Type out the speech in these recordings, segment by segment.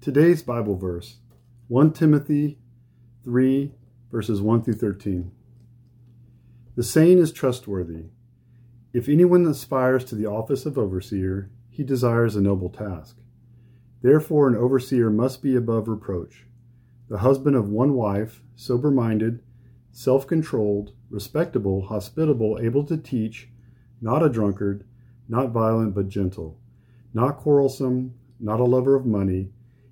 Today's Bible verse 1 Timothy 3, verses 1 through 13. The saying is trustworthy. If anyone aspires to the office of overseer, he desires a noble task. Therefore, an overseer must be above reproach, the husband of one wife, sober minded, self controlled, respectable, hospitable, able to teach, not a drunkard, not violent but gentle, not quarrelsome, not a lover of money.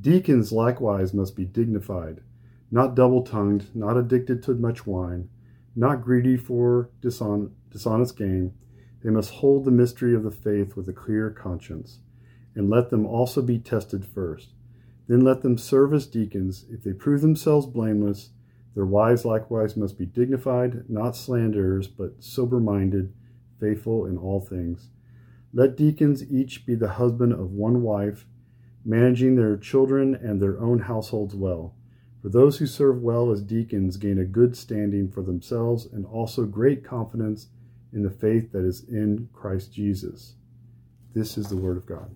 Deacons likewise must be dignified, not double tongued, not addicted to much wine, not greedy for dishon- dishonest gain. They must hold the mystery of the faith with a clear conscience, and let them also be tested first. Then let them serve as deacons. If they prove themselves blameless, their wives likewise must be dignified, not slanderers, but sober minded, faithful in all things. Let deacons each be the husband of one wife managing their children and their own households well. For those who serve well as deacons gain a good standing for themselves and also great confidence in the faith that is in Christ Jesus. This is the Word of God.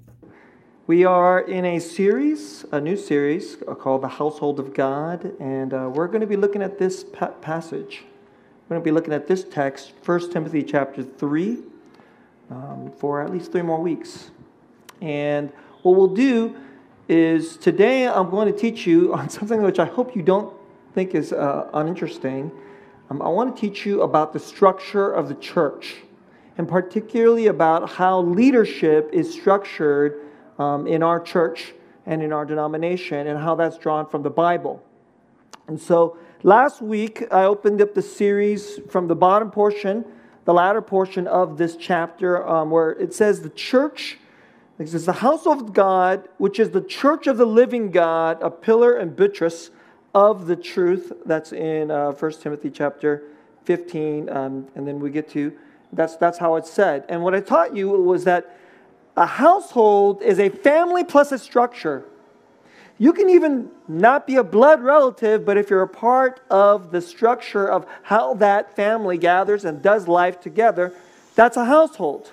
We are in a series, a new series called The Household of God, and uh, we're going to be looking at this pa- passage. We're going to be looking at this text, 1 Timothy chapter 3, um, for at least three more weeks. And what we'll do is today I'm going to teach you on something which I hope you don't think is uh, uninteresting. Um, I want to teach you about the structure of the church, and particularly about how leadership is structured um, in our church and in our denomination, and how that's drawn from the Bible. And so last week I opened up the series from the bottom portion, the latter portion of this chapter, um, where it says the church it says, The house of God, which is the church of the living God, a pillar and buttress of the truth. That's in uh, 1 Timothy chapter 15. Um, and then we get to, that's, that's how it's said. And what I taught you was that a household is a family plus a structure. You can even not be a blood relative, but if you're a part of the structure of how that family gathers and does life together, that's a household.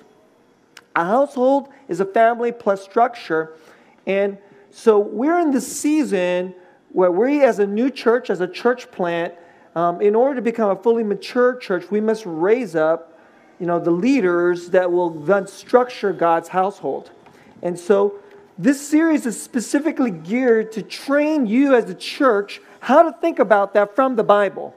A household is a family plus structure. And so we're in the season where we, as a new church, as a church plant, um, in order to become a fully mature church, we must raise up, you know, the leaders that will then structure God's household. And so this series is specifically geared to train you as a church how to think about that from the Bible.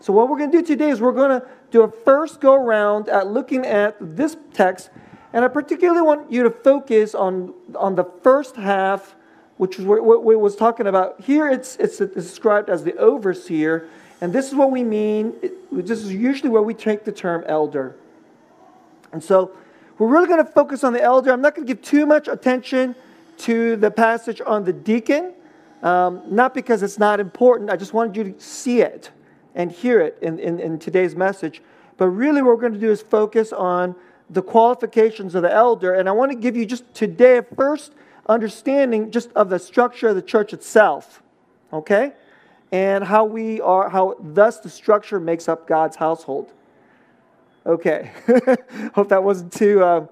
So what we're going to do today is we're going to do a first go around at looking at this text and I particularly want you to focus on, on the first half, which is what we was talking about. Here it's, it's described as the overseer, and this is what we mean. This is usually where we take the term elder. And so we're really going to focus on the elder. I'm not going to give too much attention to the passage on the deacon, um, not because it's not important. I just wanted you to see it and hear it in, in, in today's message. But really, what we're going to do is focus on the qualifications of the elder. And I want to give you just today a first understanding just of the structure of the church itself. Okay? And how we are, how thus the structure makes up God's household. Okay. Hope that wasn't too uh,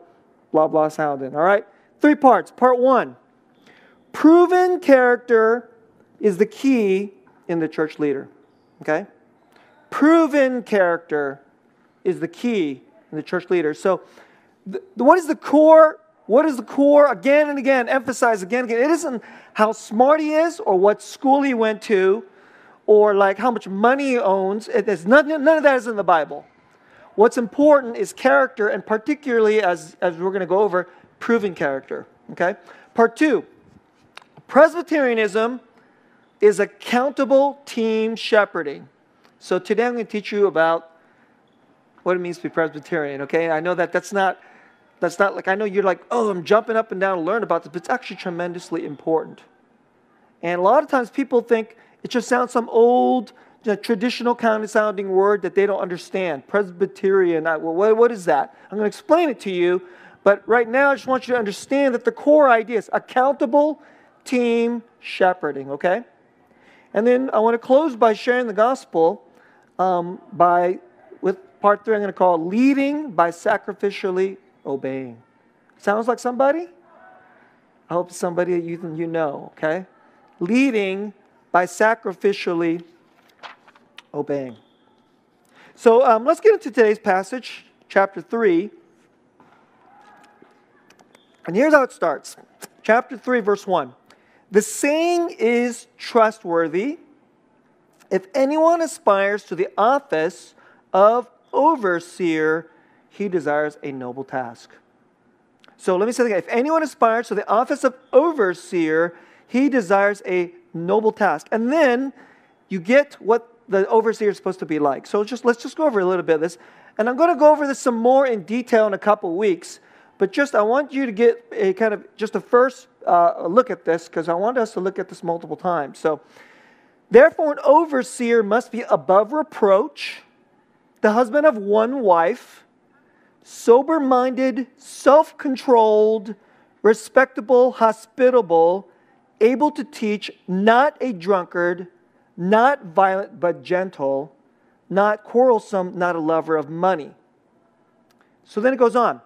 blah blah sounding. All right? Three parts. Part one proven character is the key in the church leader. Okay? Proven character is the key and the church leaders. So, what is the core? What is the core? Again and again, emphasize again and again. It isn't how smart he is or what school he went to or like how much money he owns. It is none, none of that is in the Bible. What's important is character, and particularly as, as we're going to go over, proven character. Okay? Part two Presbyterianism is accountable team shepherding. So today I'm going to teach you about what it means to be Presbyterian, okay? I know that that's not, that's not like, I know you're like, oh, I'm jumping up and down to learn about this, but it's actually tremendously important. And a lot of times people think it just sounds some old, you know, traditional kind of sounding word that they don't understand. Presbyterian, I, well, what, what is that? I'm going to explain it to you. But right now, I just want you to understand that the core idea is accountable team shepherding, okay? And then I want to close by sharing the gospel um, by part three. I'm going to call leading by sacrificially obeying. Sounds like somebody? I hope somebody you you know. Okay, leading by sacrificially obeying. So um, let's get into today's passage, chapter three. And here's how it starts. Chapter 3, verse 1. The saying is trustworthy. If anyone aspires to the office of overseer, he desires a noble task. So let me say that again. If anyone aspires to the office of overseer, he desires a noble task. And then you get what the overseer is supposed to be like. So just let's just go over a little bit of this. And I'm going to go over this some more in detail in a couple weeks. But just I want you to get a kind of just a first uh, look at this because I want us to look at this multiple times. So, therefore, an overseer must be above reproach, the husband of one wife, sober minded, self controlled, respectable, hospitable, able to teach, not a drunkard, not violent but gentle, not quarrelsome, not a lover of money. So then it goes on.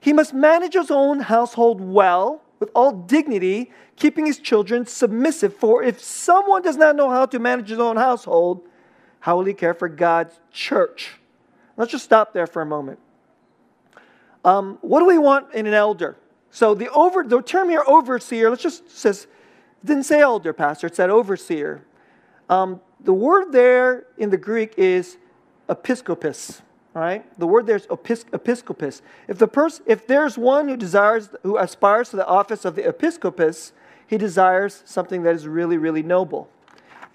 He must manage his own household well with all dignity, keeping his children submissive. For if someone does not know how to manage his own household, how will he care for God's church? Let's just stop there for a moment. Um, what do we want in an elder? So the over the term here, overseer, let's just says didn't say elder, pastor. It said overseer. Um, the word there in the Greek is episkopos. All right? The word there is episkopos. If, the pers- if there's one who desires, who aspires to the office of the episkopos, he desires something that is really, really noble.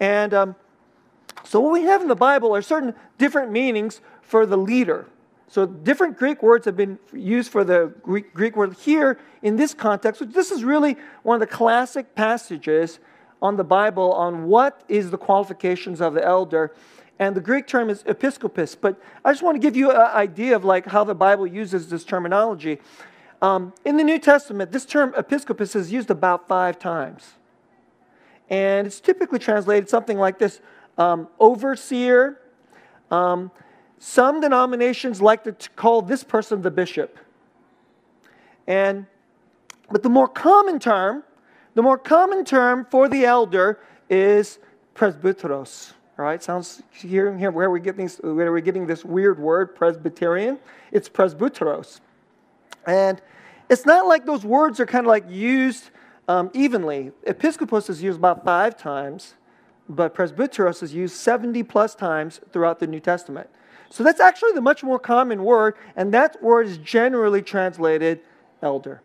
And um, so what we have in the Bible are certain different meanings for the leader. So different Greek words have been used for the Greek, Greek word here in this context. This is really one of the classic passages on the Bible on what is the qualifications of the elder and the Greek term is episkopos. But I just want to give you an idea of like how the Bible uses this terminology. Um, in the New Testament, this term episkopos is used about five times. And it's typically translated something like this um, overseer. Um, some denominations like to call this person the bishop. And but the more common term, the more common term for the elder is presbyteros. All right, sounds here, here where we get these, where we're getting this weird word, Presbyterian. It's presbyteros, and it's not like those words are kind of like used um, evenly. Episcopos is used about five times, but presbyteros is used 70 plus times throughout the New Testament. So that's actually the much more common word, and that word is generally translated elder.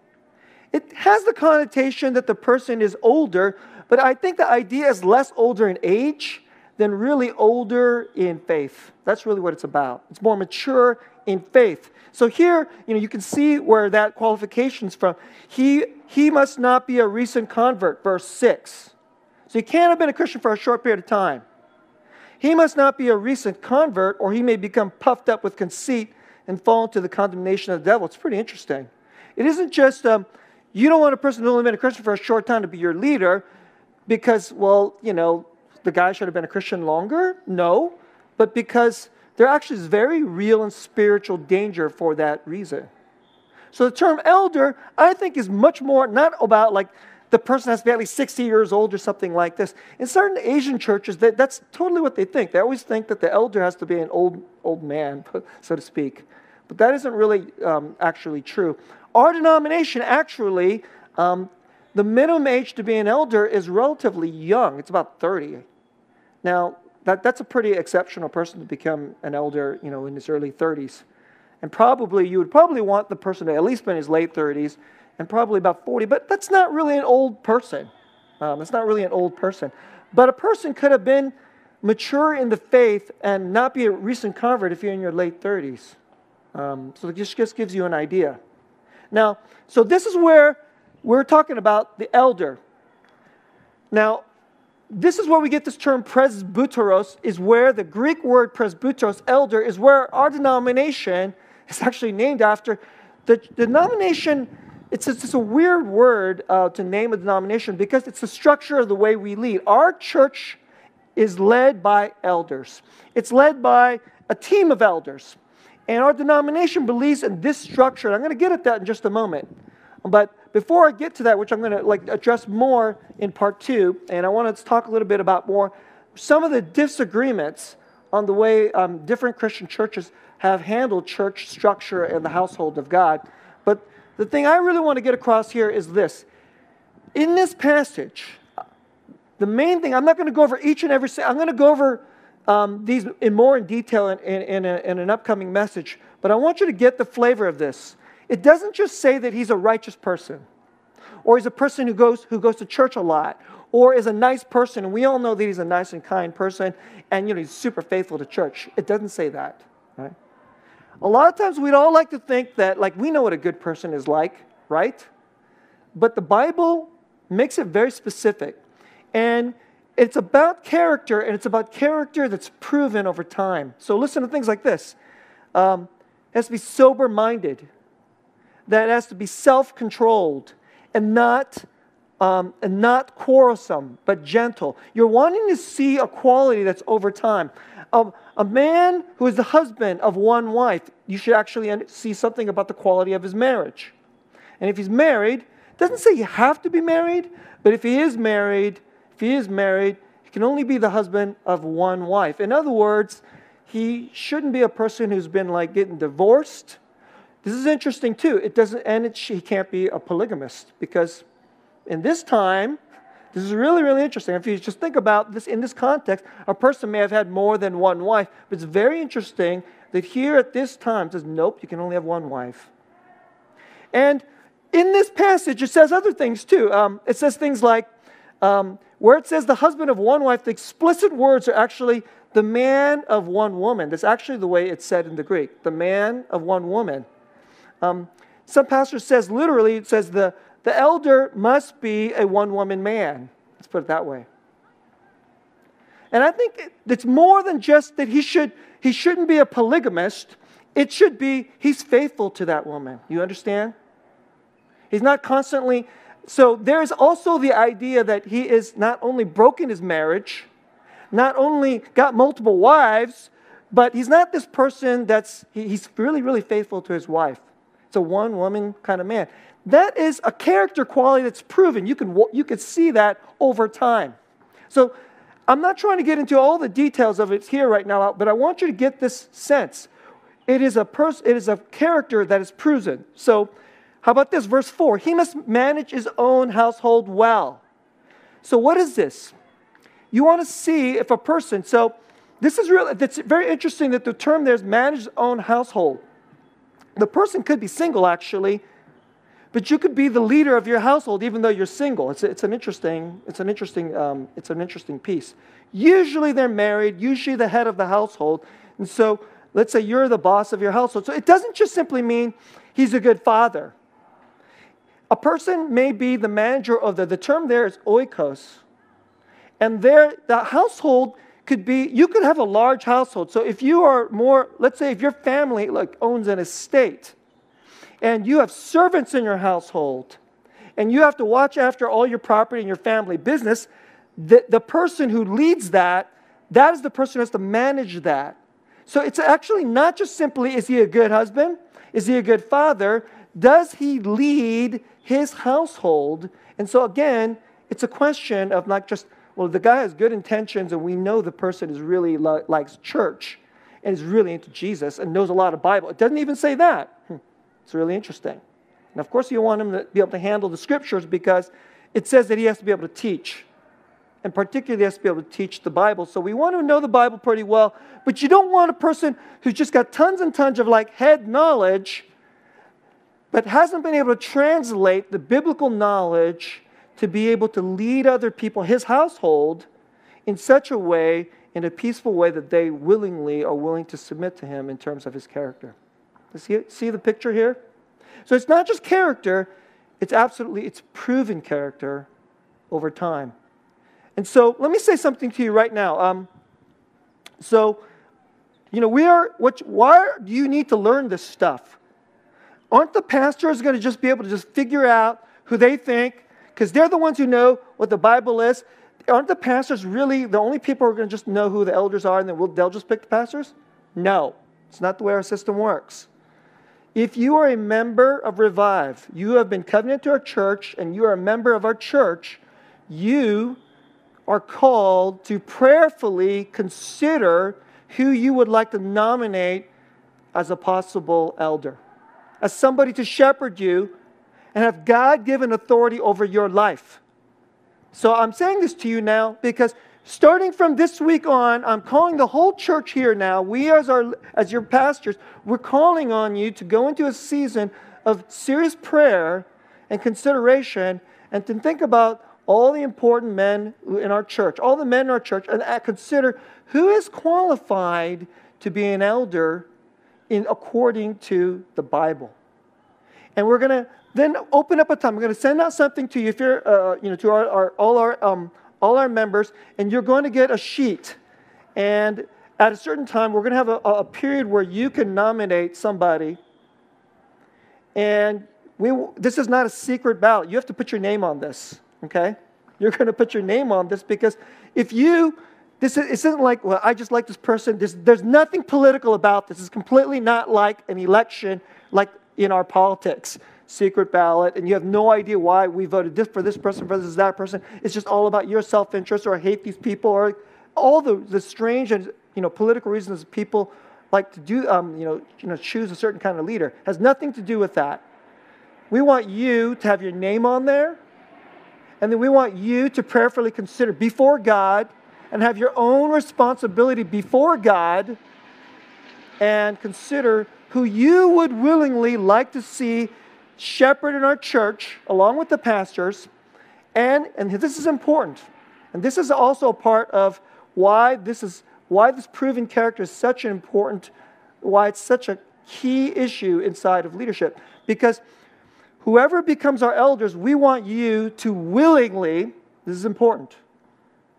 It has the connotation that the person is older, but I think the idea is less older in age than really older in faith. That's really what it's about. It's more mature in faith. So here, you know, you can see where that qualification's from. He he must not be a recent convert, verse 6. So he can't have been a Christian for a short period of time. He must not be a recent convert, or he may become puffed up with conceit and fall into the condemnation of the devil. It's pretty interesting. It isn't just um, you don't want a person who's only been a Christian for a short time to be your leader because, well, you know, the guy should have been a Christian longer? No, but because there actually is very real and spiritual danger for that reason. So the term elder, I think, is much more not about like the person has to be at least 60 years old or something like this. In certain Asian churches, that, that's totally what they think. They always think that the elder has to be an old, old man, so to speak. But that isn't really um, actually true. Our denomination actually, um, the minimum age to be an elder is relatively young. It's about 30. Now, that, that's a pretty exceptional person to become an elder, you know, in his early 30s. And probably, you would probably want the person to at least be in his late 30s and probably about 40, but that's not really an old person. Um, it's not really an old person. But a person could have been mature in the faith and not be a recent convert if you're in your late 30s. Um, so it just, just gives you an idea. Now, so this is where we're talking about the elder. Now, this is where we get this term presbyteros, is where the Greek word presbyteros, elder, is where our denomination is actually named after. The, the denomination, it's, it's a weird word uh, to name a denomination because it's the structure of the way we lead. Our church is led by elders, it's led by a team of elders. And our denomination believes in this structure. And I'm going to get at that in just a moment. But before I get to that, which I'm going to like address more in part two, and I want to talk a little bit about more some of the disagreements on the way um, different Christian churches have handled church structure and the household of God. But the thing I really want to get across here is this: in this passage, the main thing I'm not going to go over each and every. I'm going to go over um, these in more in detail in, in, in, a, in an upcoming message. But I want you to get the flavor of this. It doesn't just say that he's a righteous person, or he's a person who goes, who goes to church a lot, or is a nice person. And we all know that he's a nice and kind person, and you know he's super faithful to church. It doesn't say that, right? A lot of times we'd all like to think that, like, we know what a good person is like, right? But the Bible makes it very specific. And it's about character, and it's about character that's proven over time. So listen to things like this. Um, it has to be sober minded that has to be self controlled and not, um, and not quarrelsome, but gentle. You're wanting to see a quality that's over time. Um, a man who is the husband of one wife, you should actually see something about the quality of his marriage. And if he's married, doesn't say you have to be married, but if he is married, if he is married, he can only be the husband of one wife. In other words, he shouldn't be a person who's been like getting divorced this is interesting too. It doesn't, and it, he can't be a polygamist because in this time, this is really, really interesting. If you just think about this in this context, a person may have had more than one wife, but it's very interesting that here at this time says, nope, you can only have one wife. And in this passage, it says other things too. Um, it says things like, um, where it says the husband of one wife, the explicit words are actually the man of one woman. That's actually the way it's said in the Greek, the man of one woman. Um, some pastor says literally, it says the, the elder must be a one woman man. Let's put it that way. And I think it's more than just that he, should, he shouldn't be a polygamist. It should be he's faithful to that woman. You understand? He's not constantly. So there's also the idea that he is not only broken his marriage, not only got multiple wives, but he's not this person that's, he's really, really faithful to his wife. It's a one woman kind of man. That is a character quality that's proven. You can, you can see that over time. So I'm not trying to get into all the details of it here right now, but I want you to get this sense. It is a person, it is a character that is proven. So how about this? Verse 4 He must manage his own household well. So what is this? You want to see if a person, so this is really, it's very interesting that the term there is manage his own household. The person could be single, actually, but you could be the leader of your household even though you're single. It's, it's an interesting, it's an interesting, um, it's an interesting piece. Usually they're married, usually the head of the household. And so let's say you're the boss of your household. So it doesn't just simply mean he's a good father. A person may be the manager of the, the term there is oikos. And there, the household could be you could have a large household. So if you are more, let's say if your family like owns an estate and you have servants in your household and you have to watch after all your property and your family business, the, the person who leads that, that is the person who has to manage that. So it's actually not just simply is he a good husband? Is he a good father? Does he lead his household? And so again, it's a question of not just well, the guy has good intentions, and we know the person is really li- likes church and is really into Jesus and knows a lot of Bible. It doesn't even say that. Hmm. It's really interesting. And of course, you want him to be able to handle the scriptures because it says that he has to be able to teach. And particularly, he has to be able to teach the Bible. So we want to know the Bible pretty well, but you don't want a person who's just got tons and tons of like head knowledge, but hasn't been able to translate the biblical knowledge to be able to lead other people, his household, in such a way, in a peaceful way that they willingly are willing to submit to him in terms of his character. See, see the picture here? So it's not just character, it's absolutely, it's proven character over time. And so let me say something to you right now. Um, so, you know, we are, what, why do you need to learn this stuff? Aren't the pastors going to just be able to just figure out who they think? Because they're the ones who know what the Bible is. Aren't the pastors really the only people who are going to just know who the elders are and then we'll, they'll just pick the pastors? No, it's not the way our system works. If you are a member of Revive, you have been covenanted to our church, and you are a member of our church, you are called to prayerfully consider who you would like to nominate as a possible elder, as somebody to shepherd you and have God given authority over your life. So I'm saying this to you now because starting from this week on, I'm calling the whole church here now. We, as, our, as your pastors, we're calling on you to go into a season of serious prayer and consideration and to think about all the important men in our church, all the men in our church, and uh, consider who is qualified to be an elder in according to the Bible. And we're going to then open up a time. We're going to send out something to you if you're, uh, you know, to our, our all our um, all our members, and you're going to get a sheet. And at a certain time, we're going to have a, a period where you can nominate somebody. And we, this is not a secret ballot. You have to put your name on this, okay? You're going to put your name on this because if you, this is, isn't like, well, I just like this person. There's, there's nothing political about this. It's completely not like an election like in our politics secret ballot and you have no idea why we voted this for this person versus that person. It's just all about your self interest or I hate these people or all the, the strange and you know, political reasons people like to do, um, you, know, you know, choose a certain kind of leader. It has nothing to do with that. We want you to have your name on there, and then we want you to prayerfully consider before God and have your own responsibility before God and consider who you would willingly like to see shepherd in our church, along with the pastors. And, and this is important. And this is also a part of why this is why this proven character is such an important, why it's such a key issue inside of leadership. Because whoever becomes our elders, we want you to willingly, this is important,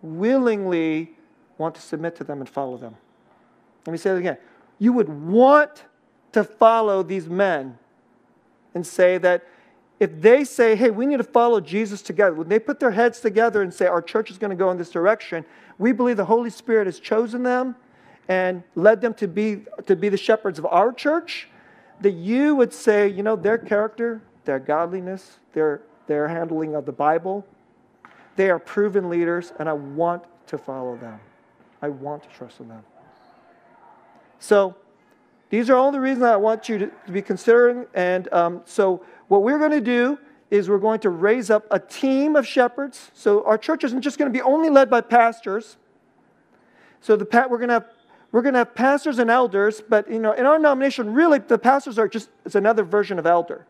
willingly want to submit to them and follow them. Let me say it again. You would want to follow these men and say that if they say, hey, we need to follow Jesus together, when they put their heads together and say, our church is going to go in this direction, we believe the Holy Spirit has chosen them and led them to be, to be the shepherds of our church, that you would say, you know, their character, their godliness, their, their handling of the Bible, they are proven leaders, and I want to follow them. I want to trust in them. So, these are all the reasons I want you to, be considering. And um, so, what we're going to do is we're going to raise up a team of shepherds. So, our church isn't just going to be only led by pastors. So, the we're going to have we're going to have pastors and elders, but you know, in our nomination, really, the pastors are just it's another version of elder.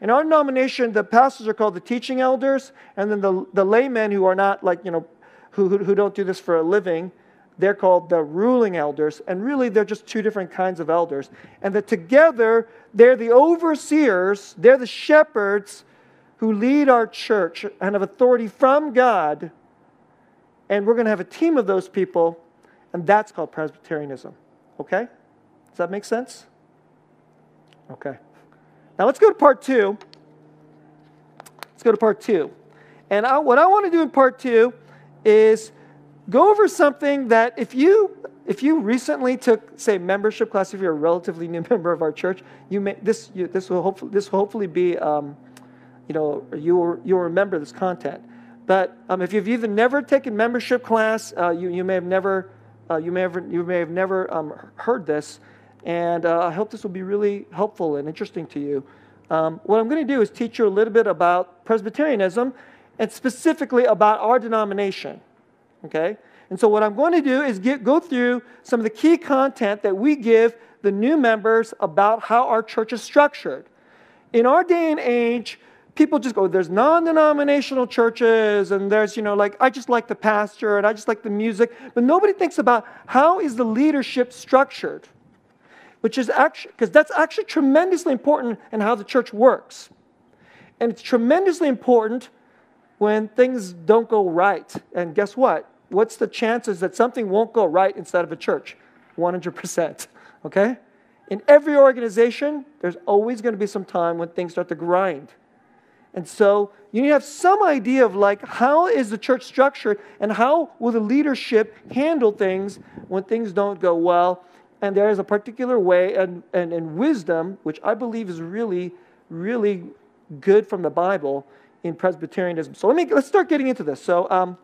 In our nomination, the pastors are called the teaching elders, and then the, the laymen who are not like, you know, who, who, who don't do this for a living, they're called the ruling elders, and really they're just two different kinds of elders. And that together, they're the overseers, they're the shepherds who lead our church and have authority from God. And we're going to have a team of those people, and that's called Presbyterianism. Okay? Does that make sense? Okay. Now let's go to part two. Let's go to part two. And I, what I want to do in part two is go over something that if you if you recently took say membership class if you're a relatively new member of our church you may this you, this will hopefully this will hopefully be um, you know you will you'll remember this content. But um, if you've either never taken membership class uh, you, you may have never uh, you may have you may have never um, heard this and uh, i hope this will be really helpful and interesting to you. Um, what i'm going to do is teach you a little bit about presbyterianism and specifically about our denomination Okay? And so, what I'm going to do is get, go through some of the key content that we give the new members about how our church is structured. In our day and age, people just go, there's non denominational churches, and there's, you know, like, I just like the pastor and I just like the music. But nobody thinks about how is the leadership structured, which is actually, because that's actually tremendously important in how the church works. And it's tremendously important when things don't go right. And guess what? What's the chances that something won't go right inside of a church? 100%. Okay? In every organization, there's always going to be some time when things start to grind. And so you need to have some idea of like how is the church structured and how will the leadership handle things when things don't go well. And there is a particular way and, and, and wisdom, which I believe is really, really good from the Bible in Presbyterianism. So let me let's start getting into this. So um,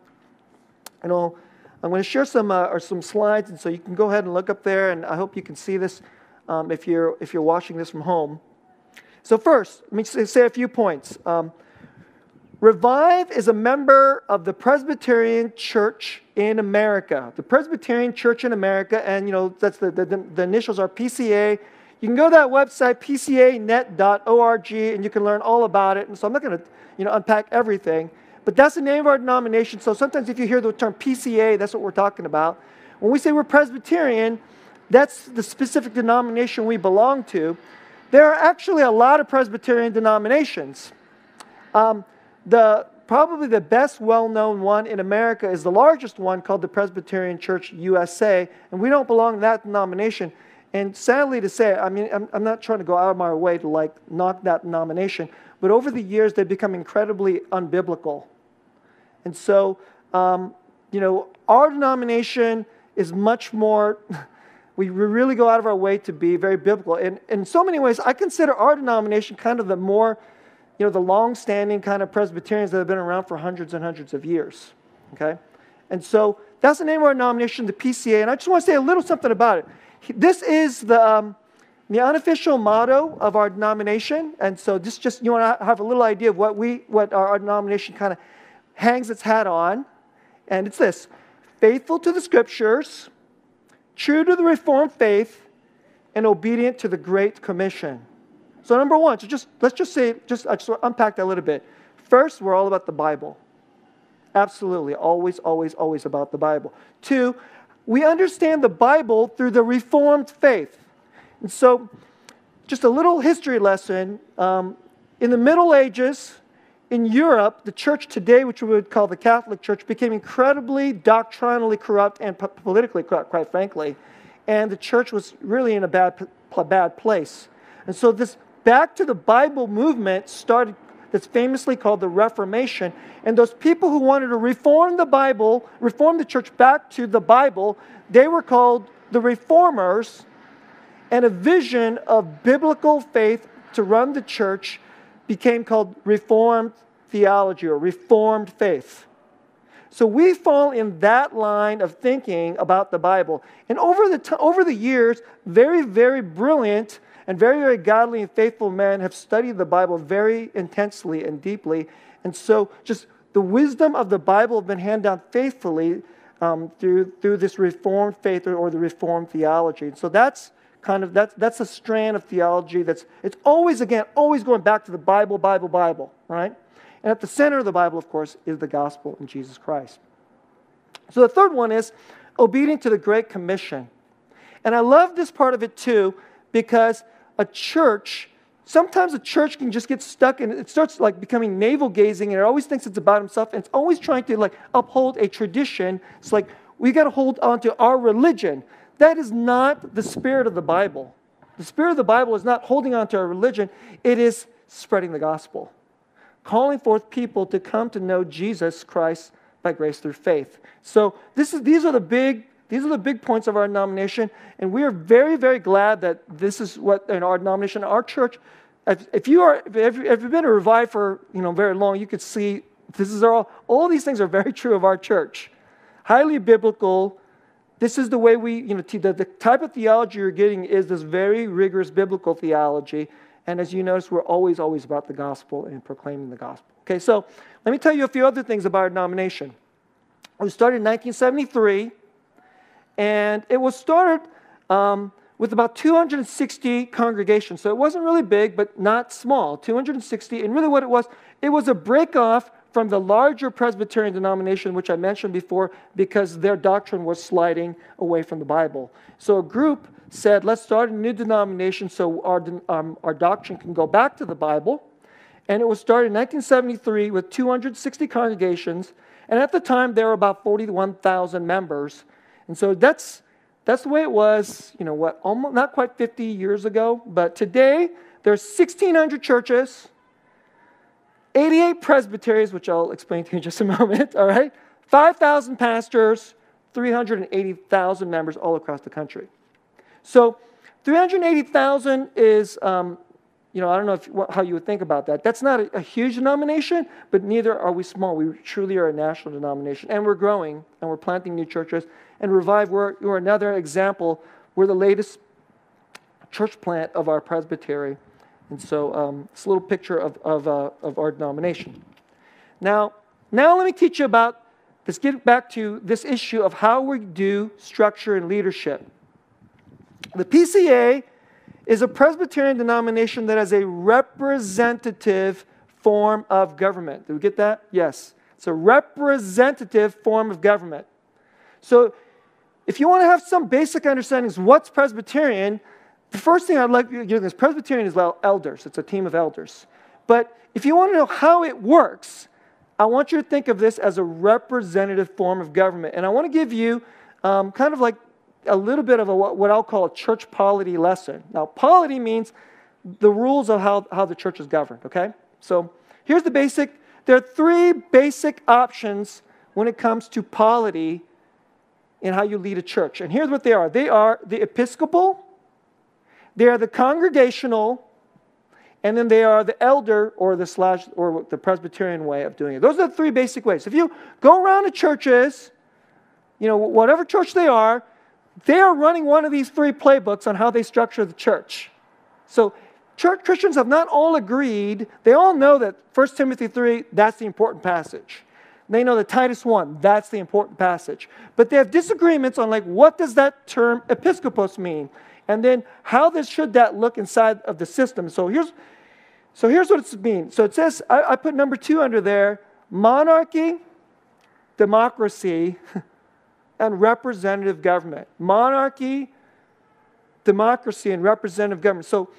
you know, I'm going to share some uh, or some slides, and so you can go ahead and look up there, and I hope you can see this um, if you're if you're watching this from home. So, first, let me say a few points. Um, Revive is a member of the Presbyterian Church in America. The Presbyterian Church in America, and you know, that's the, the, the initials are PCA. You can go to that website, pcanet.org, and you can learn all about it. And so I'm not going to you know, unpack everything, but that's the name of our denomination. So sometimes if you hear the term PCA, that's what we're talking about. When we say we're Presbyterian, that's the specific denomination we belong to. There are actually a lot of Presbyterian denominations. Um, the, probably the best well known one in America is the largest one called the Presbyterian Church USA, and we don't belong to that denomination. And sadly to say, I mean, I'm, I'm not trying to go out of my way to like knock that denomination, but over the years they've become incredibly unbiblical. And so, um, you know, our denomination is much more we really go out of our way to be very biblical. And in so many ways, I consider our denomination kind of the more, you know, the long-standing kind of Presbyterians that have been around for hundreds and hundreds of years. Okay? And so that's the name of our denomination, the PCA. And I just want to say a little something about it. This is the, um, the unofficial motto of our denomination. And so this just you want to have a little idea of what we what our, our denomination kind of hangs its hat on. And it's this faithful to the scriptures true to the Reformed faith, and obedient to the Great Commission. So, number one, so just let's just say, just, I just unpack that a little bit. First, we're all about the Bible. Absolutely, always, always, always about the Bible. Two, we understand the Bible through the Reformed faith. And so, just a little history lesson. Um, in the Middle Ages, in Europe, the church today, which we would call the Catholic Church, became incredibly doctrinally corrupt and politically corrupt, quite frankly. And the church was really in a bad, bad place. And so, this back to the Bible movement started, that's famously called the Reformation. And those people who wanted to reform the Bible, reform the church back to the Bible, they were called the Reformers. And a vision of biblical faith to run the church became called Reformed theology or Reformed faith. So we fall in that line of thinking about the Bible. And over the, t- over the years, very, very brilliant and very, very godly and faithful men have studied the Bible very intensely and deeply. And so just the wisdom of the Bible have been handed down faithfully um, through, through this Reformed faith or, or the Reformed theology. And so that's kind of that's that's a strand of theology that's it's always again always going back to the bible bible bible right and at the center of the bible of course is the gospel in jesus christ so the third one is obedient to the great commission and i love this part of it too because a church sometimes a church can just get stuck and it starts like becoming navel gazing and it always thinks it's about himself and it's always trying to like uphold a tradition it's like we got to hold on to our religion that is not the spirit of the Bible. The spirit of the Bible is not holding on to a religion, it is spreading the gospel, calling forth people to come to know Jesus Christ by grace through faith. So this is, these are the big these are the big points of our denomination, and we are very, very glad that this is what in our denomination, our church. If, if you are, if, if you've been a revive for you know very long, you could see this is all. All these things are very true of our church. Highly biblical, this is the way we, you know, the, the type of theology you're getting is this very rigorous biblical theology. And as you notice, we're always, always about the gospel and proclaiming the gospel. Okay, so let me tell you a few other things about our denomination. We started in 1973, and it was started um, with about 260 congregations. So it wasn't really big, but not small. 260. And really, what it was, it was a break off from the larger Presbyterian denomination, which I mentioned before, because their doctrine was sliding away from the Bible. So a group said, let's start a new denomination so our, um, our doctrine can go back to the Bible. And it was started in 1973 with 260 congregations. And at the time, there were about 41,000 members. And so that's, that's the way it was, you know, what, almost, not quite 50 years ago. But today, there's 1,600 churches, 88 presbyteries, which I'll explain to you in just a moment, all right? 5,000 pastors, 380,000 members all across the country. So 380,000 is, um, you know, I don't know if, how you would think about that. That's not a, a, huge denomination, but neither are we small. We truly are a national denomination. And we're growing, and we're planting new churches. And Revive, we're, we're another example. We're the latest church plant of our presbytery. And so um, it's a little picture of, of, uh, of our denomination. Now, now let me teach you about, let's get back to this issue of how we do structure and leadership. The PCA is a Presbyterian denomination that has a representative form of government. Did we get that? Yes. It's a representative form of government. So, if you want to have some basic understandings what's Presbyterian, the first thing I'd like you to do is Presbyterian is elders. It's a team of elders. But if you want to know how it works, I want you to think of this as a representative form of government. And I want to give you um, kind of like a little bit of a, what I'll call a church polity lesson. Now, polity means the rules of how, how the church is governed, okay? So here's the basic there are three basic options when it comes to polity in how you lead a church. And here's what they are they are the episcopal, they are the congregational, and then they are the elder or the slash or the Presbyterian way of doing it. Those are the three basic ways. If you go around to churches, you know, whatever church they are, they are running one of these three playbooks on how they structure the church. So church, Christians have not all agreed. They all know that 1 Timothy 3, that's the important passage. They know that Titus 1, that's the important passage. But they have disagreements on like what does that term episcopos mean? And then how this, should that look inside of the system? So here's, so here's what it's means. So it says, I, I put number two under there monarchy, democracy, and representative government. Monarchy, democracy, and representative government. So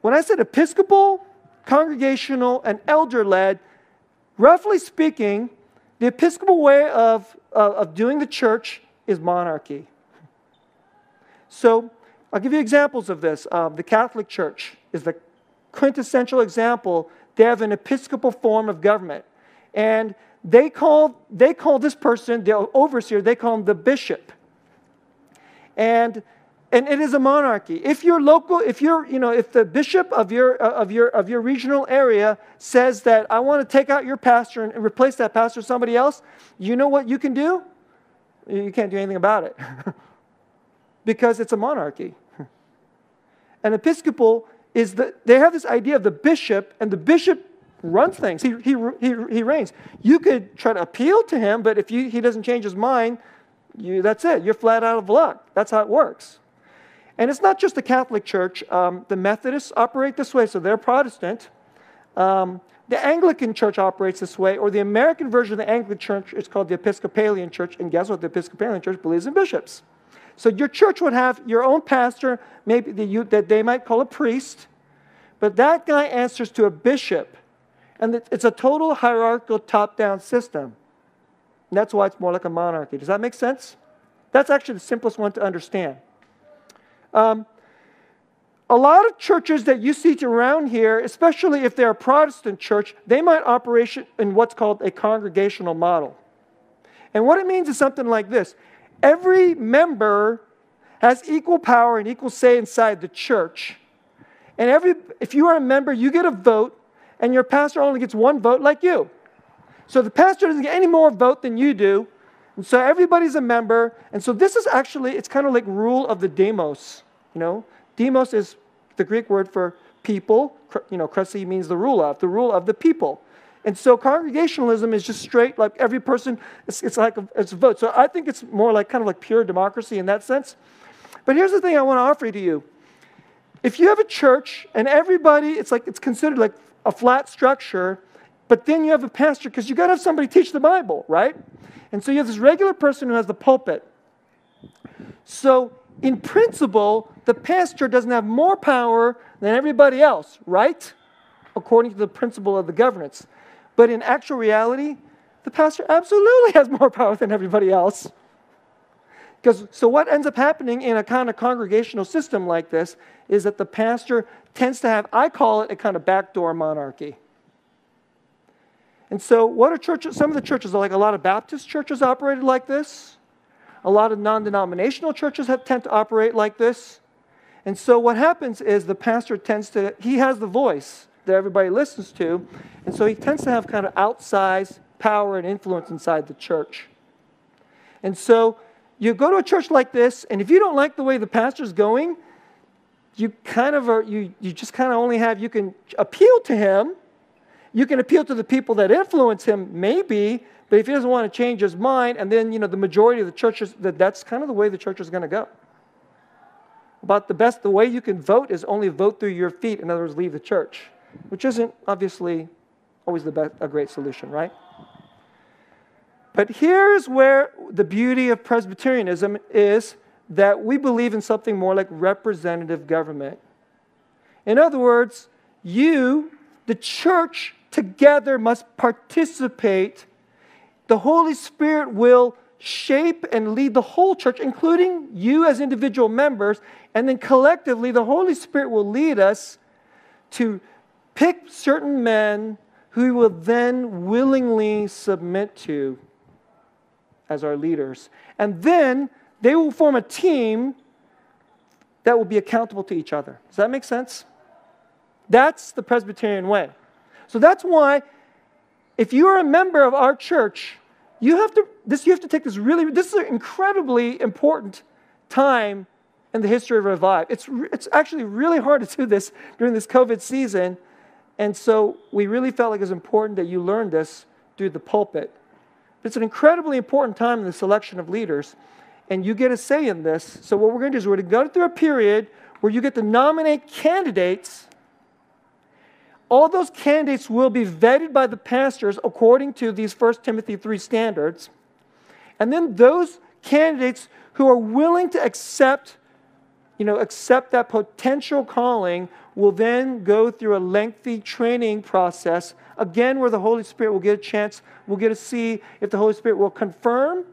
when I said episcopal, congregational, and elder led, roughly speaking, the episcopal way of, of doing the church is monarchy. So I'll give you examples of this. Um, the Catholic Church is the quintessential example. They have an episcopal form of government. And they call, they call this person, the overseer, they call him the bishop. And, and it is a monarchy. If your local, if you're, you know, if the bishop of your, uh, of your, of your regional area says that I want to take out your pastor and replace that pastor with somebody else, you know what you can do? You can't do anything about it because it's a monarchy. An episcopal is the, they have this idea of the bishop, and the bishop runs things. He, he, he, he reigns. You could try to appeal to him, but if you, he doesn't change his mind, you, that's it. You're flat out of luck. That's how it works. And it's not just the Catholic Church. Um, the Methodists operate this way, so they're Protestant. Um, the Anglican Church operates this way, or the American version of the Anglican Church is called the Episcopalian Church. And guess what? The Episcopalian Church believes in bishops. So your church would have your own pastor, maybe the, you, that they might call a priest, but that guy answers to a bishop. And it's a total hierarchical top down system. And that's why it's more like a monarchy. Does that make sense? That's actually the simplest one to understand. Um, a lot of churches that you see around here, especially if they're a Protestant church, they might operate in what's called a congregational model. And what it means is something like this every member has equal power and equal say inside the church. And every, if you are a member, you get a vote and your pastor only gets one vote like you. So the pastor doesn't get any more vote than you do. And so everybody's a member. And so this is actually, it's kind of like rule of the demos. You know, demos is the Greek word for people. You know, kresi means the rule of, the rule of the people. And so congregationalism is just straight, like every person, it's, it's like a, it's a vote. So I think it's more like kind of like pure democracy in that sense. But here's the thing I want to offer to you. If you have a church and everybody, it's like it's considered like a flat structure, but then you have a pastor because you got to have somebody teach the Bible, right? And so you have this regular person who has the pulpit. So, in principle, the pastor doesn't have more power than everybody else, right? according to the principle of the governance. But in actual reality, the pastor absolutely has more power than everybody else. Because so what ends up happening in a kind of congregational system like this is that the pastor tends to have, I call it a kind of backdoor monarchy. And so, what are churches? Some of the churches, are like a lot of Baptist churches, operated like this. A lot of non denominational churches have, tend to operate like this. And so, what happens is the pastor tends to, he has the voice that everybody listens to. And so, he tends to have kind of outsized power and influence inside the church. And so, you go to a church like this, and if you don't like the way the pastor's going, you kind of are, you, you just kind of only have, you can appeal to him you can appeal to the people that influence him, maybe, but if he doesn't want to change his mind, and then you know the majority of the churches that that's kind of the way the church is going to go. But the best, the way you can vote is only vote through your feet. In other words, leave the church, which isn't obviously always the best, a great solution, right? But here's where the beauty of Presbyterianism is that we believe in something more like representative government. In other words, you, the church, together must participate. The Holy Spirit will shape and lead the whole church, including you as individual members, and then collectively, the Holy Spirit will lead us to pick certain men who we will then willingly submit to as our leaders. And then they will form a team that will be accountable to each other. Does that make sense? That's the Presbyterian way. So that's why, if you're a member of our church, you have to this you have to take this really this is an incredibly important time in the history of revive. It's it's actually really hard to do this during this COVID season, and so we really felt like it was important that you learn this through the pulpit. It's an incredibly important time in the selection of leaders, and you get a say in this. So what we're going to do is we're going to go through a period where you get to nominate candidates all those candidates will be vetted by the pastors according to these 1 Timothy 3 standards. And then those candidates who are willing to accept, you know, accept that potential calling will then go through a lengthy training process, again, where the Holy Spirit will get a chance, we'll get to see if the Holy Spirit will confirm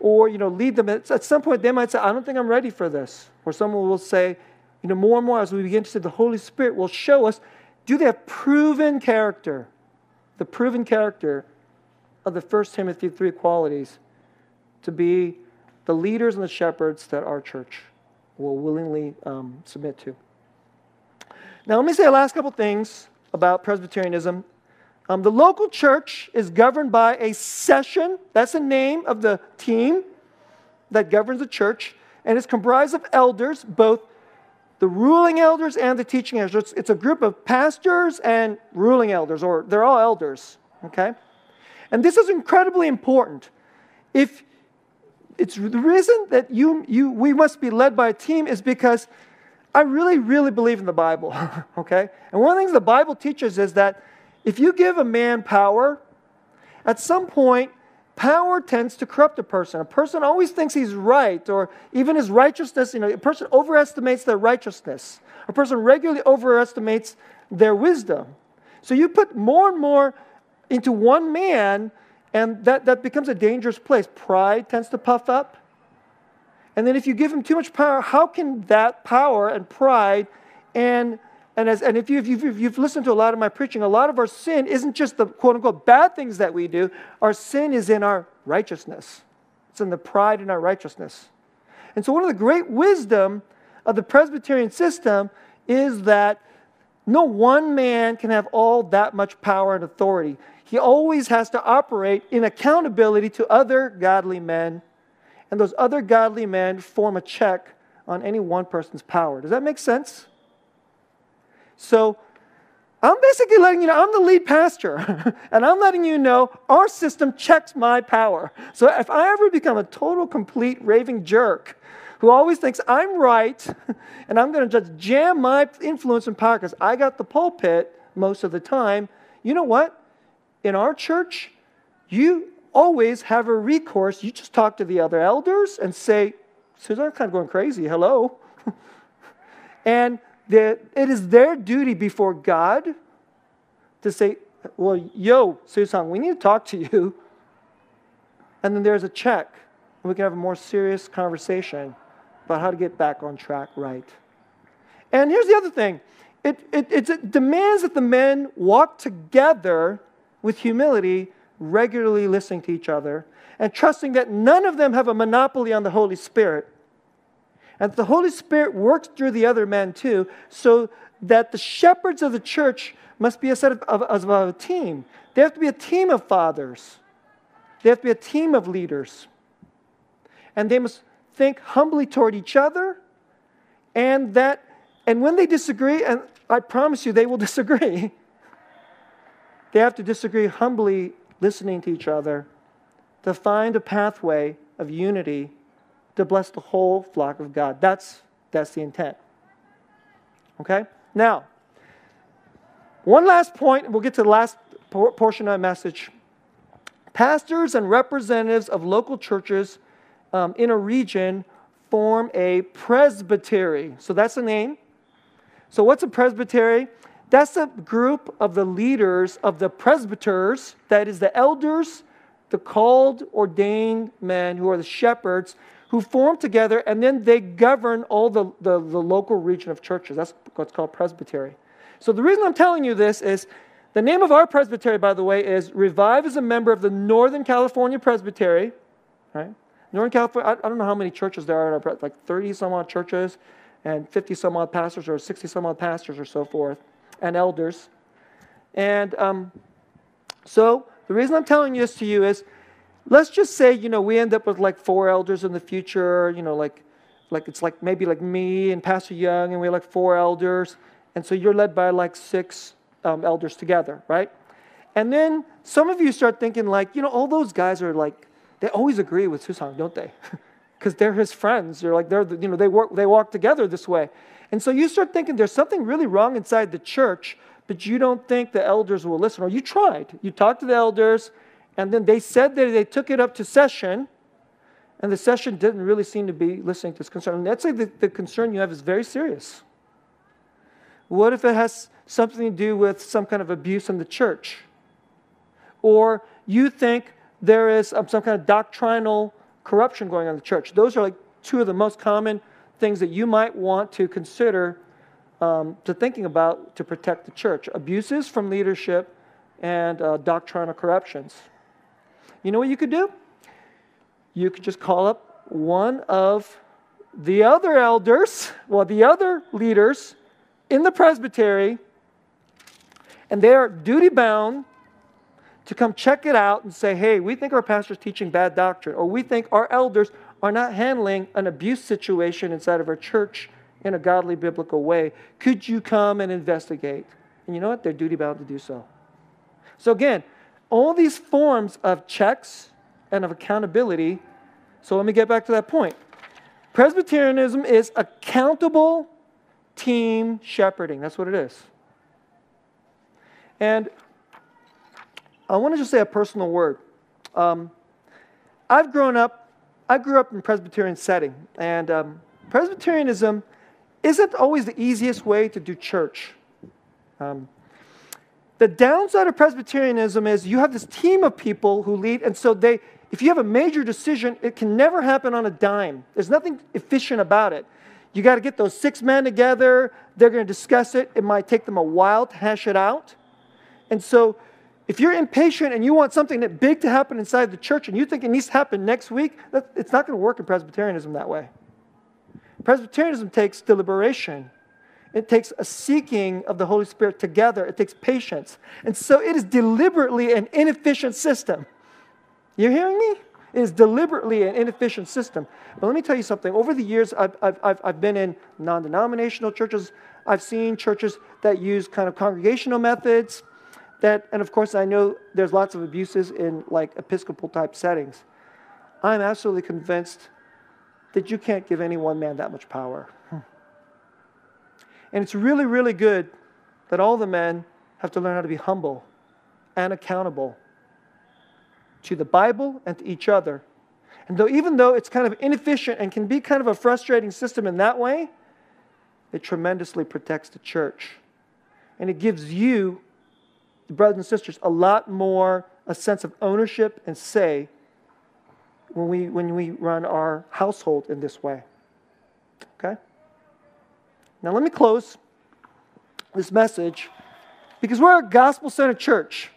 or, you know, lead them. At some point, they might say, I don't think I'm ready for this. Or someone will say, you know, more and more as we begin to see the Holy Spirit will show us do they have proven character? The proven character of the First Timothy 3 qualities to be the leaders and the shepherds that our church will willingly um, submit to. Now, let me say the last couple things about Presbyterianism. Um, the local church is governed by a session, that's the name of the team that governs the church, and it's comprised of elders, both the ruling elders and the teaching elders. It's, a group of pastors and ruling elders, or they're all elders, okay? And this is incredibly important. If it's the reason that you, you, we must be led by a team is because I really, really believe in the Bible, okay? And one of the things the Bible teaches is that if you give a man power, at some point, Power tends to corrupt a person. A person always thinks he's right, or even his righteousness, you know, a person overestimates their righteousness. A person regularly overestimates their wisdom. So you put more and more into one man, and that, that becomes a dangerous place. Pride tends to puff up. And then if you give him too much power, how can that power and pride and and, as, and if, you, if, you've, if you've listened to a lot of my preaching, a lot of our sin isn't just the quote unquote bad things that we do. Our sin is in our righteousness, it's in the pride in our righteousness. And so, one of the great wisdom of the Presbyterian system is that no one man can have all that much power and authority. He always has to operate in accountability to other godly men, and those other godly men form a check on any one person's power. Does that make sense? So I'm basically letting you know I'm the lead pastor, and I'm letting you know our system checks my power. So if I ever become a total, complete, raving jerk who always thinks I'm right, and I'm going to just jam my influence and power because I got the pulpit most of the time, you know what? In our church, you always have a recourse. You just talk to the other elders and say, Susang, I'm kind of going crazy. Hello. and that it is their duty before God to say, well, yo, Susang, we need to talk to you. And then there's a check, and we can have a more serious conversation about how to get back on track right. And here's the other thing it, it, it demands that the men walk together with humility, regularly listening to each other, and trusting that none of them have a monopoly on the Holy Spirit. And the Holy Spirit works through the other men too, so that the shepherds of the church must be a set of, of, of a team. They have to be a team of fathers. They have to be a team of leaders. And they must think humbly toward each other. And that, and when they disagree, and I promise you they will disagree, they have to disagree humbly, listening to each other, to find a pathway of unity to bless the whole flock of God. That's, that's the intent. Okay? Now, one last point, and we'll get to the last portion of my message. Pastors and representatives of local churches um, in a region form a presbytery. So that's the name. So, what's a presbytery? That's a group of the leaders of the presbyters, that is, the elders, the called, ordained men who are the shepherds, who form together and then they govern all the, the, the local region of churches. That's what's called presbytery. So, the reason I'm telling you this is the name of our presbytery, by the way, is Revive is a member of the Northern California Presbytery, right? Northern California, I, don't know how many churches there are, in our, like 30 some odd churches and 50 some odd pastors or 60 some odd pastors or so forth, and elders. And um, so the reason I'm telling you this to you is let's just say, you know, we end up with like four elders in the future, you know, like, like it's like maybe like me and Pastor Young, and we're like four elders. And so you're led by like six um, elders together, right? And then some of you start thinking, like, you know, all those guys are like, they always agree with Susang, don't they? because they're his friends. They're like they're you know they work they walk together this way, and so you start thinking there's something really wrong inside the church, but you don't think the elders will listen. Or you tried. You talked to the elders, and then they said that they took it up to session, and the session didn't really seem to be listening to this concern. And let's say the, the concern you have is very serious. What if it has something to do with some kind of abuse in the church? Or you think there is some kind of doctrinal corruption going on in the church. Those are like two of the most common things that you might want to consider um, to thinking about to protect the church abuses from leadership and uh, doctrinal corruptions. You know what you could do? You could just call up one of the other elders, well, the other leaders in the presbytery, and they are duty bound to come check it out and say, hey, we think our pastor's teaching bad doctrine, or we think our elders are not handling an abuse situation inside of our church in a godly biblical way. Could you come and investigate? And you know what? They're duty bound to do so. So, again, all these forms of checks and of accountability. So, let me get back to that point. Presbyterianism is accountable team shepherding. That's what it is. And I want to just say a personal word. Um, I've grown up, I grew up in Presbyterian setting, and um, Presbyterianism isn't always the easiest way to do church. Um, the downside of Presbyterianism is you have this team of people who lead, and so they, if you have a major decision, it can never happen on a dime. There's nothing efficient about it. You got to get those six men together. They're going to discuss it. It might take them a while to hash it out. And so if you're impatient and you want something that big to happen inside the church and you think it needs to happen next week, that, it's not going to work in Presbyterianism that way. Presbyterianism takes deliberation. It takes a seeking of the Holy Spirit together. It takes patience. And so it is deliberately an inefficient system. You're hearing me? It is deliberately an inefficient system. But let me tell you something. Over the years, I've, I've, I've been in non denominational churches. I've seen churches that use kind of congregational methods that, and of course, I know there's lots of abuses in like Episcopal type settings. I'm absolutely convinced that you can't give any one man that much power. And it's really, really good that all the men have to learn how to be humble and accountable to the Bible and to each other. And though, even though it's kind of inefficient and can be kind of a frustrating system in that way, it tremendously protects the church. And it gives you the brothers and sisters, a lot more a sense of ownership and say when we, when we run our household in this way. Okay? Now, let me close this message because we're a gospel centered church.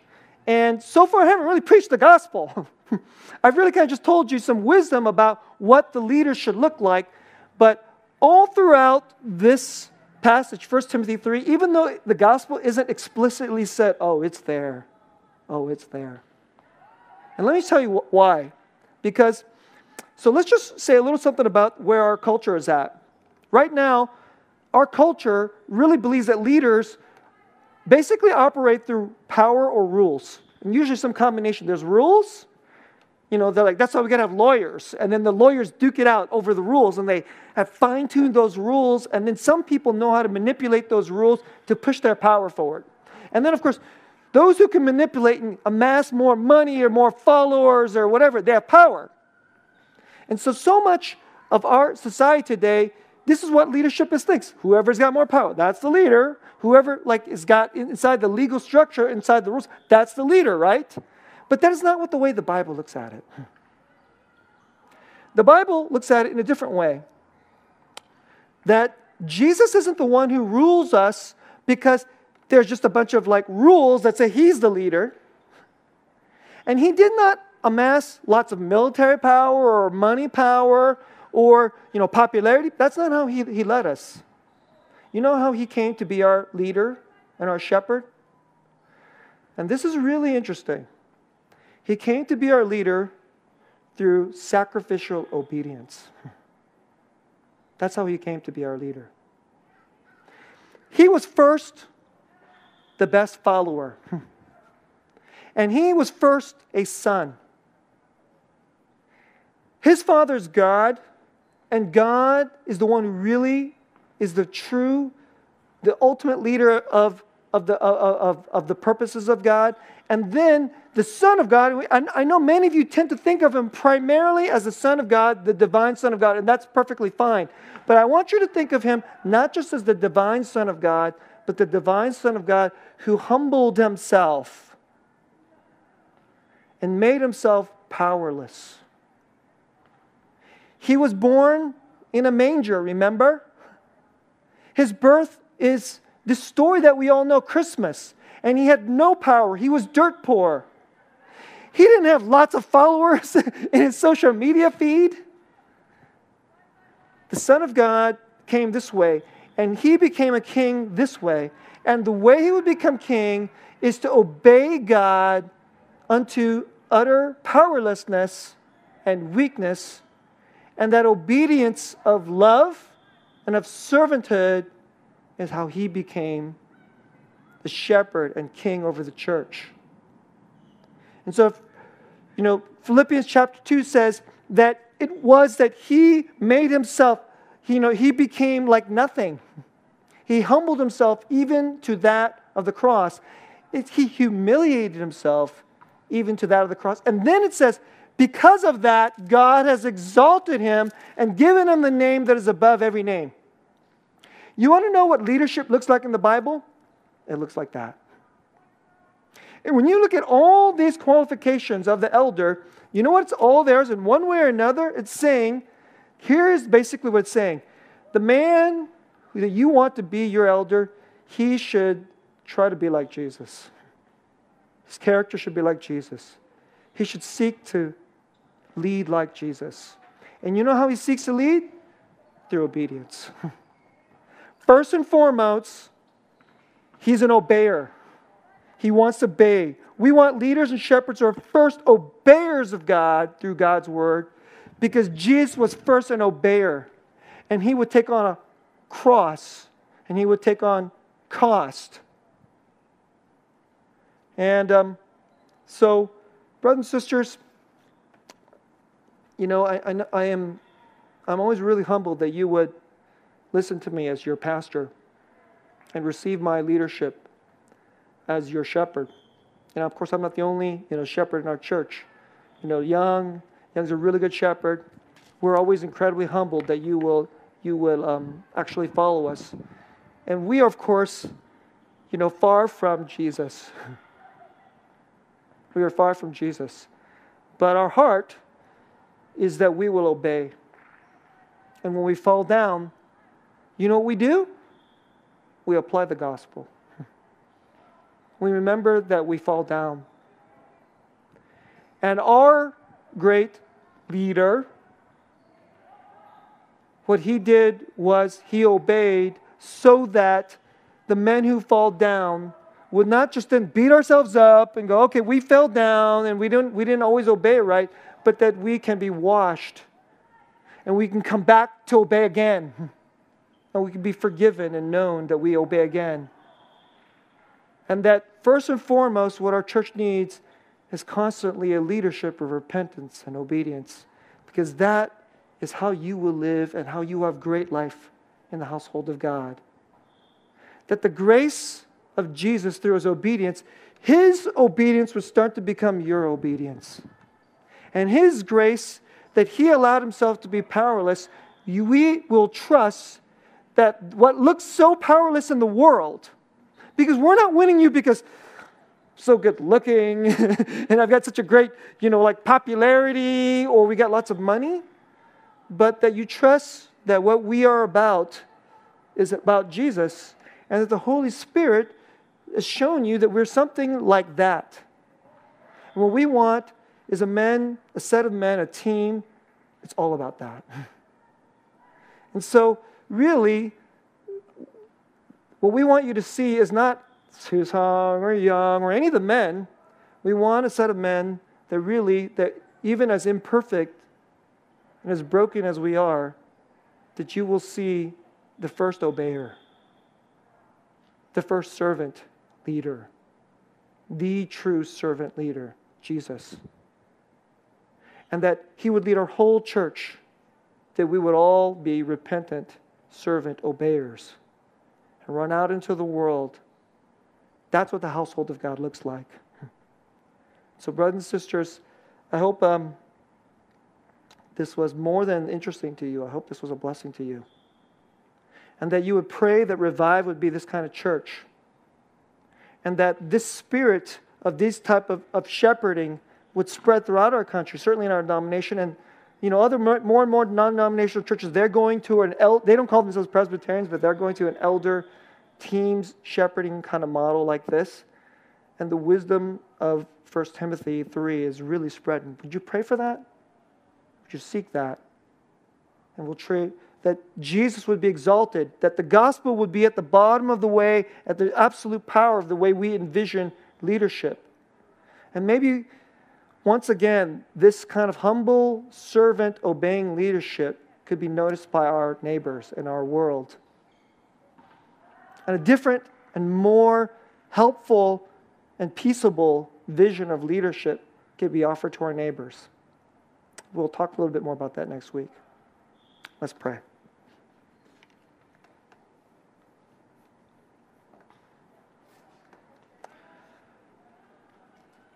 And so far, I haven't really preached the gospel. I've really kind of just told you some wisdom about what the leader should look like. But all throughout this passage, 1 Timothy 3, even though the gospel isn't explicitly said, oh, it's there. Oh, it's there. And let me tell you why. Because, so let's just say a little something about where our culture is at. Right now, our culture really believes that leaders basically operate through power or rules. And usually some combination. There's rules, you know, they're like, that's why we gotta have lawyers. And then the lawyers duke it out over the rules and they have fine tuned those rules. And then some people know how to manipulate those rules to push their power forward. And then, of course, those who can manipulate and amass more money or more followers or whatever, they have power. And so, so much of our society today, this is what leadership is thinks. Whoever's got more power, that's the leader. Whoever like is got inside the legal structure, inside the rules, that's the leader, right? But that is not what the way the Bible looks at it. The Bible looks at it in a different way. That Jesus isn't the one who rules us because there's just a bunch of like rules that say he's the leader. And he did not amass lots of military power or money power or you know popularity. That's not how he, he led us. You know how he came to be our leader and our shepherd? And this is really interesting. He came to be our leader through sacrificial obedience. That's how he came to be our leader. He was first the best follower. and he was first a son. His father's God, and God is the one who really is the true, the ultimate leader of, of, the, of, of the purposes of God. And then the Son of God, I know many of you tend to think of him primarily as the Son of God, the divine Son of God, and that's perfectly fine. But I want you to think of him not just as the divine Son of God, but the divine Son of God who humbled himself and made himself powerless. He was born in a manger, remember? His birth is the story that we all know Christmas. And he had no power, he was dirt poor. He didn't have lots of followers in his social media feed. The Son of God came this way and he became a king this way. And the way he would become king is to obey God unto utter powerlessness and weakness. And that obedience of love and of servanthood is how he became the shepherd and king over the church. And so, you know, Philippians chapter 2 says that it was that he made himself you know, he became like nothing. He humbled himself even to that of the cross. It, he humiliated himself even to that of the cross. And then it says, because of that, God has exalted him and given him the name that is above every name. You want to know what leadership looks like in the Bible? It looks like that. And when you look at all these qualifications of the elder, you know what's all there is in one way or another? It's saying here is basically what it's saying the man that you want to be your elder, he should try to be like Jesus. His character should be like Jesus. He should seek to lead like Jesus. And you know how he seeks to lead? Through obedience. First and foremost, he's an obeyer. He wants to obey. We want leaders and shepherds who are first obeyers of God through God's word because Jesus was first an obeyer, and he would take on a cross, and he would take on cost. And um, so, brothers and sisters, you know, I, I, I am I'm always really humbled that you would listen to me as your pastor and receive my leadership as your shepherd. And of course, I'm not the only you know shepherd in our church. You know, young Young's a really good shepherd. We're always incredibly humbled that you will, you will um, actually follow us. And we are, of course, you know, far from Jesus. We are far from Jesus. But our heart is that we will obey. And when we fall down, you know what we do? We apply the gospel. We remember that we fall down. And our great leader, what he did was he obeyed so that the men who fall down would not just then beat ourselves up and go, okay, we fell down and we didn't, we didn't always obey right, but that we can be washed and we can come back to obey again. And we can be forgiven and known that we obey again. And that first and foremost, what our church needs is constantly a leadership of repentance and obedience, because that is how you will live and how you have great life in the household of God. That the grace of Jesus through his obedience, his obedience would start to become your obedience. And his grace, that he allowed himself to be powerless, we will trust that what looks so powerless in the world, because we're not winning you because so good looking and I've got such a great, you know, like popularity or we got lots of money, but that you trust that what we are about is about Jesus and that the Holy Spirit has shown you that we're something like that. And what we want is a men, a set of men, a team. It's all about that. And so, really, what we want you to see is not Susang or Young or any of the men. We want a set of men that really, that even as imperfect and as broken as we are, that you will see the first obeyer, the first servant leader, the true servant leader, Jesus. And that he would lead our whole church, that we would all be repentant, servant obeyers, and run out into the world that's what the household of God looks like. So, brothers and sisters, I hope um, this was more than interesting to you. I hope this was a blessing to you. And that you would pray that Revive would be this kind of church. And that this spirit of this type of, of shepherding would spread throughout our country, certainly in our denomination. And, you know, other more and more non denominational churches, they're going to an, el- they don't call themselves Presbyterians, but they're going to an elder teams shepherding kind of model like this. And the wisdom of 1 Timothy 3 is really spreading. Would you pray for that? Would you seek that? And we'll pray that Jesus would be exalted, that the gospel would be at the bottom of the way, at the absolute power of the way we envision leadership. And maybe once again, this kind of humble, servant, obeying leadership could be noticed by our neighbors in our world and a different and more helpful and peaceable vision of leadership can be offered to our neighbors. We'll talk a little bit more about that next week. Let's pray.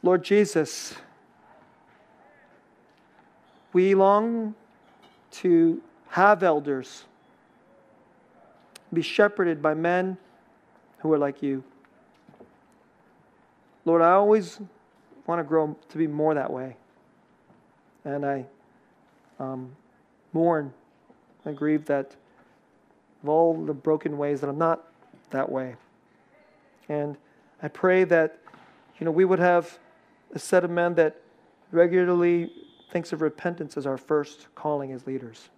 Lord Jesus, we long to have elders be shepherded by men who are like you. Lord, I always want to grow to be more that way. And I um, mourn I grieve that of all the broken ways that I'm not that way. And I pray that, you know, we would have a set of men that regularly thinks of repentance as our first calling as leaders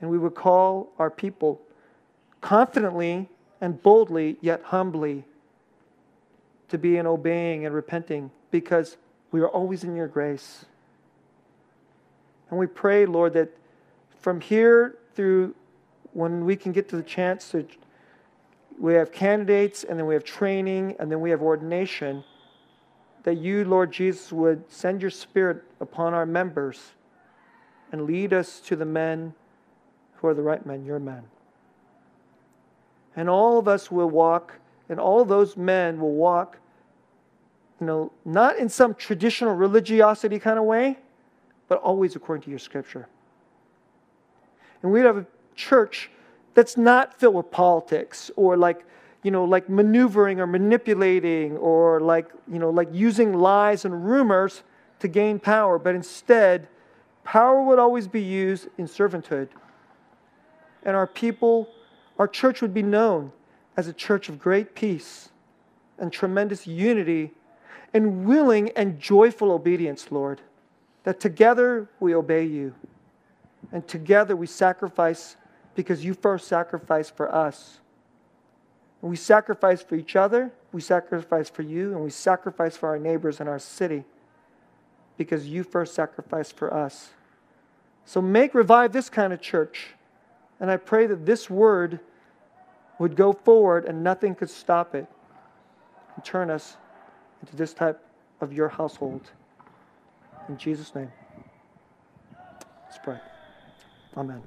and we would call our people confidently and boldly, yet humbly, to be in obeying and repenting because we are always in your grace. And we pray, Lord, that from here through when we can get to the chance to, we have candidates and then we have training and then we have ordination, that you, Lord Jesus, would send your spirit upon our members and lead us to the men who are the right men, your men. And all of us will walk, and all those men will walk, you know, not in some traditional religiosity kind of way, but always according to your scripture. And we'd have a church that's not filled with politics or like, you know, like maneuvering or manipulating or like, you know, like using lies and rumors to gain power, but instead, power would always be used in servanthood. And our people, our church would be known as a church of great peace and tremendous unity and willing and joyful obedience, Lord. That together we obey you and together we sacrifice because you first sacrificed for us. We sacrifice for each other, we sacrifice for you, and we sacrifice for our neighbors and our city because you first sacrificed for us. So make revive this kind of church. And I pray that this word would go forward and nothing could stop it and turn us into this type of your household. In Jesus' name. Let's pray. Amen.